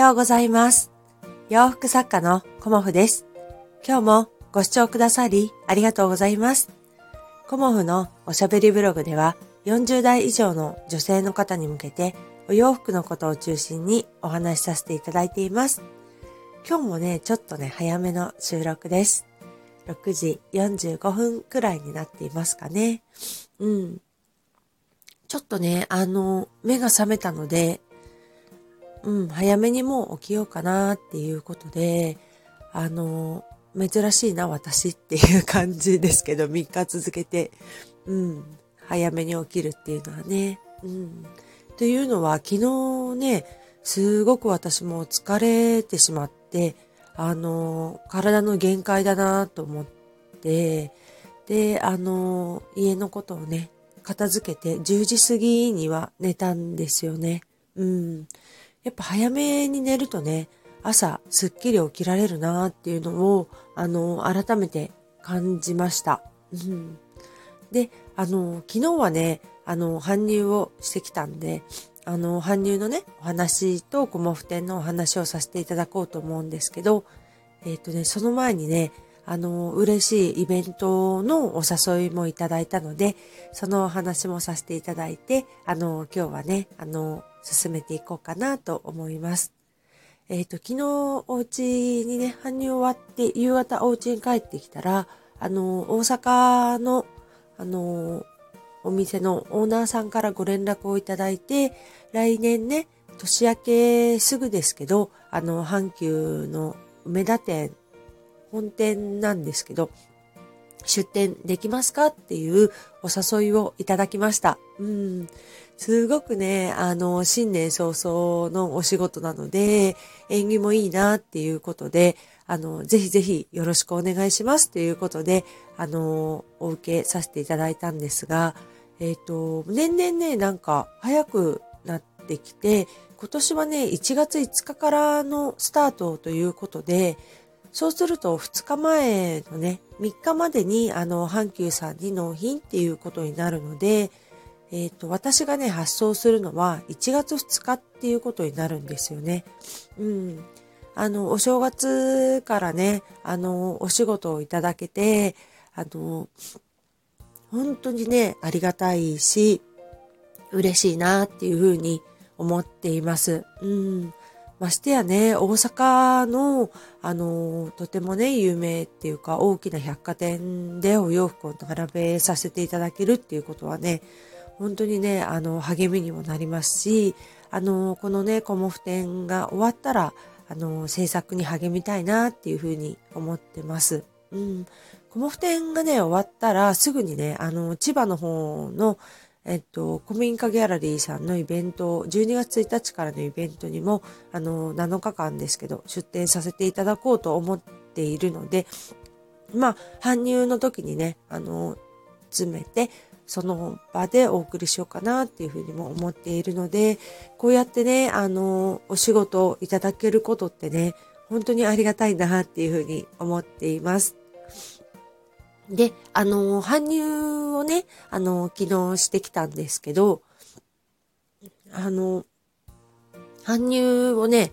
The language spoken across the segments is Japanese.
ようございます。洋服作家のコモフです。今日もご視聴くださりありがとうございます。コモフのおしゃべりブログでは40代以上の女性の方に向けてお洋服のことを中心にお話しさせていただいています。今日もね、ちょっとね、早めの収録です。6時45分くらいになっていますかね。うん。ちょっとね、あの、目が覚めたので、うん、早めにもう起きようかなっていうことで、あの、珍しいな私っていう感じですけど、3日続けて、うん、早めに起きるっていうのはね。うん。というのは、昨日ね、すごく私も疲れてしまって、あの、体の限界だなと思って、で、あの、家のことをね、片付けて10時過ぎには寝たんですよね。うん。やっぱ早めに寝るとね、朝すっきり起きられるなっていうのを、あの、改めて感じました。うん。で、あの、昨日はね、あの、搬入をしてきたんで、あの、搬入のね、お話とコモフ展のお話をさせていただこうと思うんですけど、えっ、ー、とね、その前にね、あの、嬉しいイベントのお誘いもいただいたので、そのお話もさせていただいて、あの、今日はね、あの、進めていこうかなと思います。えっ、ー、と、昨日お家にね、搬入終わって夕方お家に帰ってきたら、あの、大阪の、あの、お店のオーナーさんからご連絡をいただいて、来年ね、年明けすぐですけど、あの、阪急の梅田店、本店なんですけど、出店できますかっていうお誘いをいただきました。うん。すごくね、あの、新年早々のお仕事なので、縁起もいいなっていうことで、あの、ぜひぜひよろしくお願いしますということで、あの、お受けさせていただいたんですが、えっ、ー、と、年々ね、なんか早くなってきて、今年はね、1月5日からのスタートということで、そうすると2日前のね、3日までにあの、阪急さんに納品っていうことになるので、えっ、ー、と、私がね、発送するのは1月2日っていうことになるんですよね。うん。あの、お正月からね、あの、お仕事をいただけて、あの、本当にね、ありがたいし、嬉しいなっていうふうに思っています。うん。ましてやね、大阪の、あの、とてもね、有名っていうか、大きな百貨店でお洋服を並べさせていただけるっていうことはね、本当にね、あの、励みにもなりますし、あの、このね、コモフ展が終わったら、あの、制作に励みたいなっていうふうに思ってます。うん。コモフ展がね、終わったら、すぐにね、あの、千葉の方の、えっと、古民家ギャラリーさんのイベント、12月1日からのイベントにも、あの、7日間ですけど、出展させていただこうと思っているので、まあ、搬入の時にね、あの、詰めて、その場でお送りしようかなっていうふうにも思っているので、こうやってね、あの、お仕事をいただけることってね、本当にありがたいなっていうふうに思っています。で、あの、搬入をね、あの、昨日してきたんですけど、あの、搬入をね、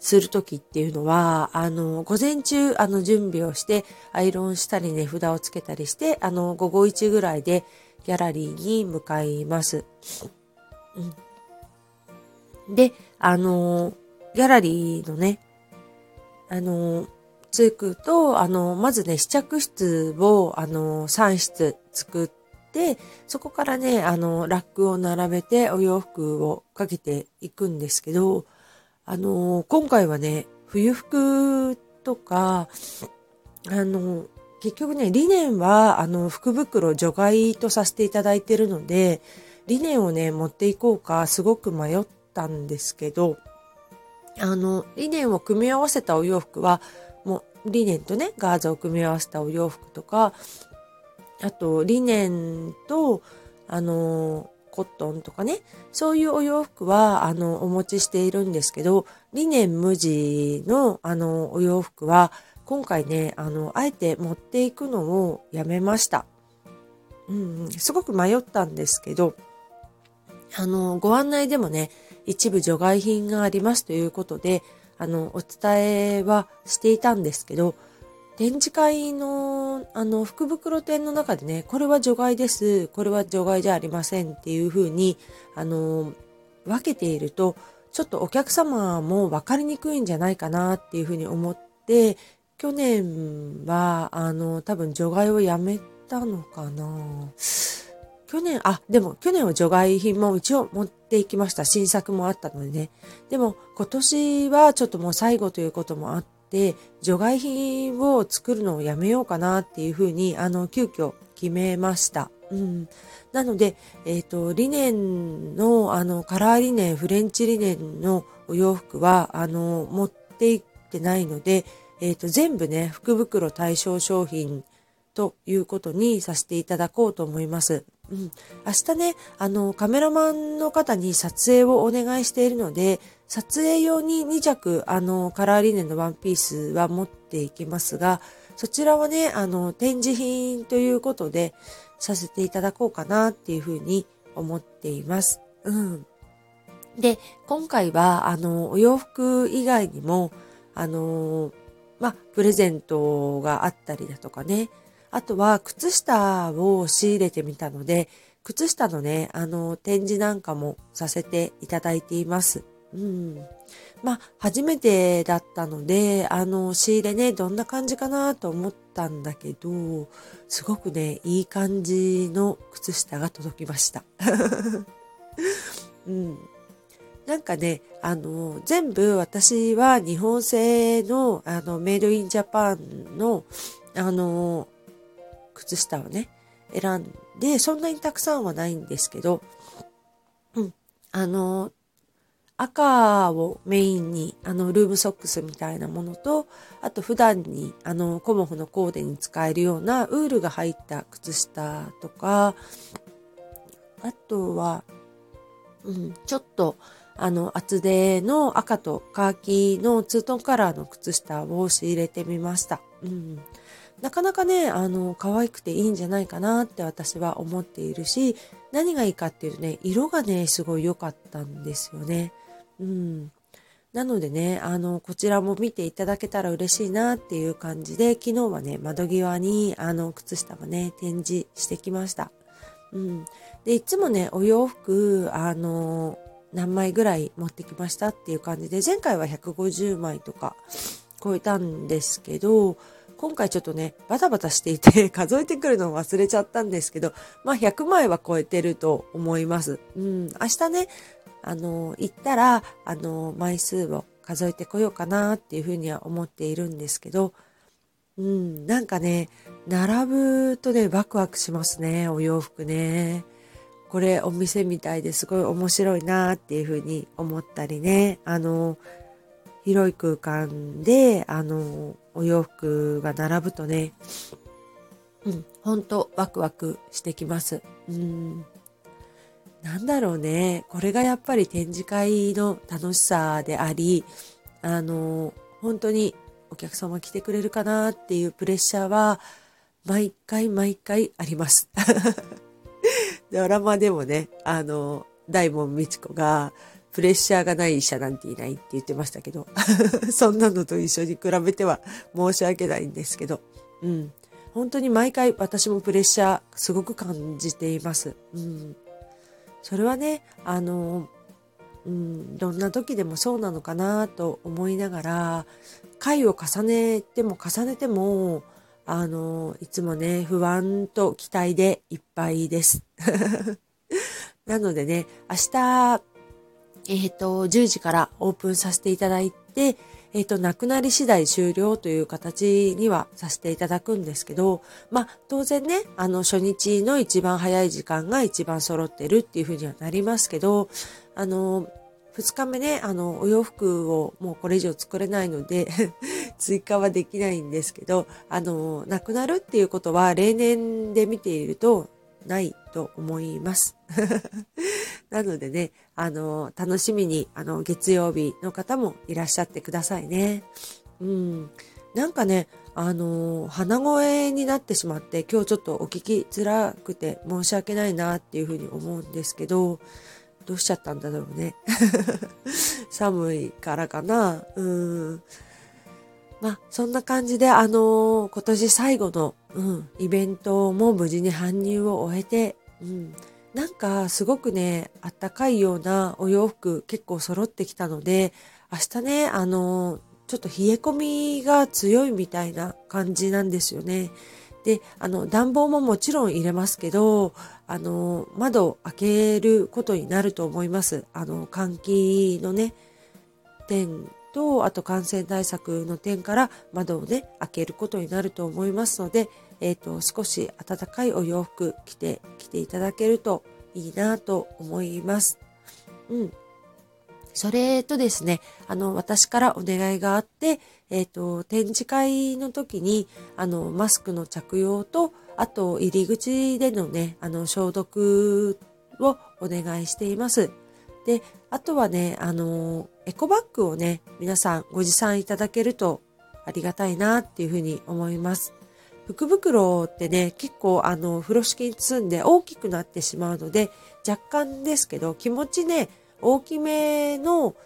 するときっていうのは、あの、午前中、あの、準備をして、アイロンしたりね、札をつけたりして、あの、午後1ぐらいでギャラリーに向かいます。うん、で、あの、ギャラリーのね、あの、着くと、あの、まずね、試着室を、あの、3室作って、そこからね、あの、ラックを並べてお洋服をかけていくんですけど、あの、今回はね、冬服とか、あの、結局ね、リネンは、あの、福袋除外とさせていただいてるので、リネンをね、持っていこうか、すごく迷ったんですけど、あの、リネンを組み合わせたお洋服は、もう、リネンとね、ガーゼを組み合わせたお洋服とか、あと、リネンと、あの、コットンとかね、そういうお洋服は、あの、お持ちしているんですけど、リネン無地の、あの、お洋服は、今回ね、あの、あえて持っていくのをやめました。うん、すごく迷ったんですけど、あの、ご案内でもね、一部除外品がありますということで、あの、お伝えはしていたんですけど、展示会の、あの、福袋店の中でね、これは除外です、これは除外じゃありませんっていうふうに、あの、分けていると、ちょっとお客様も分かりにくいんじゃないかなっていうふうに思って、去年は、あの、多分除外をやめたのかな去年、あ、でも去年は除外品も一応持っていきました。新作もあったのでね。でも今年はちょっともう最後ということもあって、で除外品を作るのをやめようかなっていうふうに、あの、急遽決めました。うん。なので、えっ、ー、と、リネンの、あの、カラーリネン、フレンチリネンのお洋服は、あの、持っていってないので、えっ、ー、と、全部ね、福袋対象商品ということにさせていただこうと思います。うん、明日ね、あの、カメラマンの方に撮影をお願いしているので、撮影用に2着、あの、カラーリネンのワンピースは持っていきますが、そちらはね、あの、展示品ということで、させていただこうかなっていうふうに思っています。うん。で、今回は、あの、お洋服以外にも、あの、まあ、プレゼントがあったりだとかね、あとは靴下を仕入れてみたので、靴下のね、あの、展示なんかもさせていただいています。うん。まあ、初めてだったので、あの、仕入れね、どんな感じかなと思ったんだけど、すごくね、いい感じの靴下が届きました。うん。なんかね、あの、全部私は日本製の、あの、メイドインジャパンの、あの、靴下をね、選んで、そんなにたくさんはないんですけど、うん、あの、赤をメインに、あの、ルームソックスみたいなものと、あと普段に、あの、コモフのコーデに使えるようなウールが入った靴下とか、あとは、うん、ちょっと、あの、厚手の赤とカーキのツートンカラーの靴下を仕入れてみました。うん。なかなかね、あの、可愛くていいんじゃないかなって私は思っているし、何がいいかっていうとね、色がね、すごい良かったんですよね。うん。なのでね、あの、こちらも見ていただけたら嬉しいなっていう感じで、昨日はね、窓際に、あの、靴下をね、展示してきました。うん。で、いつもね、お洋服、あの、何枚ぐらい持ってきましたっていう感じで、前回は150枚とか超えたんですけど、今回ちょっとね、バタバタしていて 数えてくるのを忘れちゃったんですけど、まあ100枚は超えてると思います。うん、明日ね、あの、行ったら、あの、枚数を数えてこようかなっていうふうには思っているんですけど、うん、なんかね、並ぶとね、ワクワクしますね、お洋服ね。これお店みたいですごい面白いなっていうふうに思ったりね、あの、広い空間で、あの、お洋服が並ぶとね、うん、ほんとワクワクしてきます。うん。なんだろうね。これがやっぱり展示会の楽しさであり、あの、本当にお客様来てくれるかなっていうプレッシャーは、毎回毎回あります。ドラマでもね、あの、大門みち子が、プレッシャーがない医者なんていないって言ってましたけど、そんなのと一緒に比べては申し訳ないんですけど、うん。本当に毎回私もプレッシャーすごく感じています。うん。それはね、あの、うん、どんな時でもそうなのかなと思いながら、回を重ねても重ねても、あの、いつもね、不安と期待でいっぱいです。なのでね、明日、えっ、ー、と、10時からオープンさせていただいて、えっ、ー、と、なくなり次第終了という形にはさせていただくんですけど、まあ、当然ね、あの、初日の一番早い時間が一番揃ってるっていうふうにはなりますけど、あの、二日目ね、あの、お洋服をもうこれ以上作れないので 追加はできないんですけど、あの、なくなるっていうことは例年で見ているとないと思います。なのでね、あの、楽しみに、あの、月曜日の方もいらっしゃってくださいね。うん。なんかね、あの、鼻声になってしまって、今日ちょっとお聞きづらくて申し訳ないなっていうふうに思うんですけど、どうしちゃったんだろうね。寒いからかな。うん。まあ、そんな感じで、あのー、今年最後の、うん、イベントも無事に搬入を終えて、うん、なんかすごくね、あったかいようなお洋服結構揃ってきたので、明日ね、あの、ちょっと冷え込みが強いみたいな感じなんですよね。で、あの、暖房ももちろん入れますけど、あの、窓を開けることになると思います。あの、換気のね、点と、あと感染対策の点から窓をね、開けることになると思いますので、えっ、ー、と、少し暖かいお洋服着て、着ていただけるといいなと思います。うん。それとですね、あの、私からお願いがあって、えっ、ー、と、展示会の時に、あの、マスクの着用と、あと、入り口でのね、あの、消毒をお願いしています。で、あとはね、あの、エコバッグをね、皆さんご持参いただけるとありがたいなっていうふうに思います。福袋ってね、結構あの、風呂敷に包んで大きくなってしまうので、若干ですけど、気持ちね、大きめの、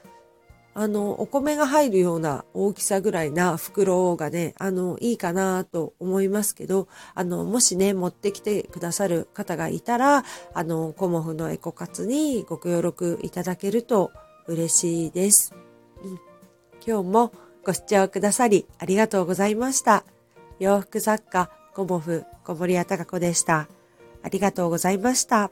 あの、お米が入るような大きさぐらいな袋がね、あの、いいかなと思いますけど、あの、もしね、持ってきてくださる方がいたら、あの、コモフのエコ活にご協力いただけると嬉しいです。うん、今日もご視聴くださりありがとうございました。洋服作家、コモフ、小森屋隆子でした。ありがとうございました。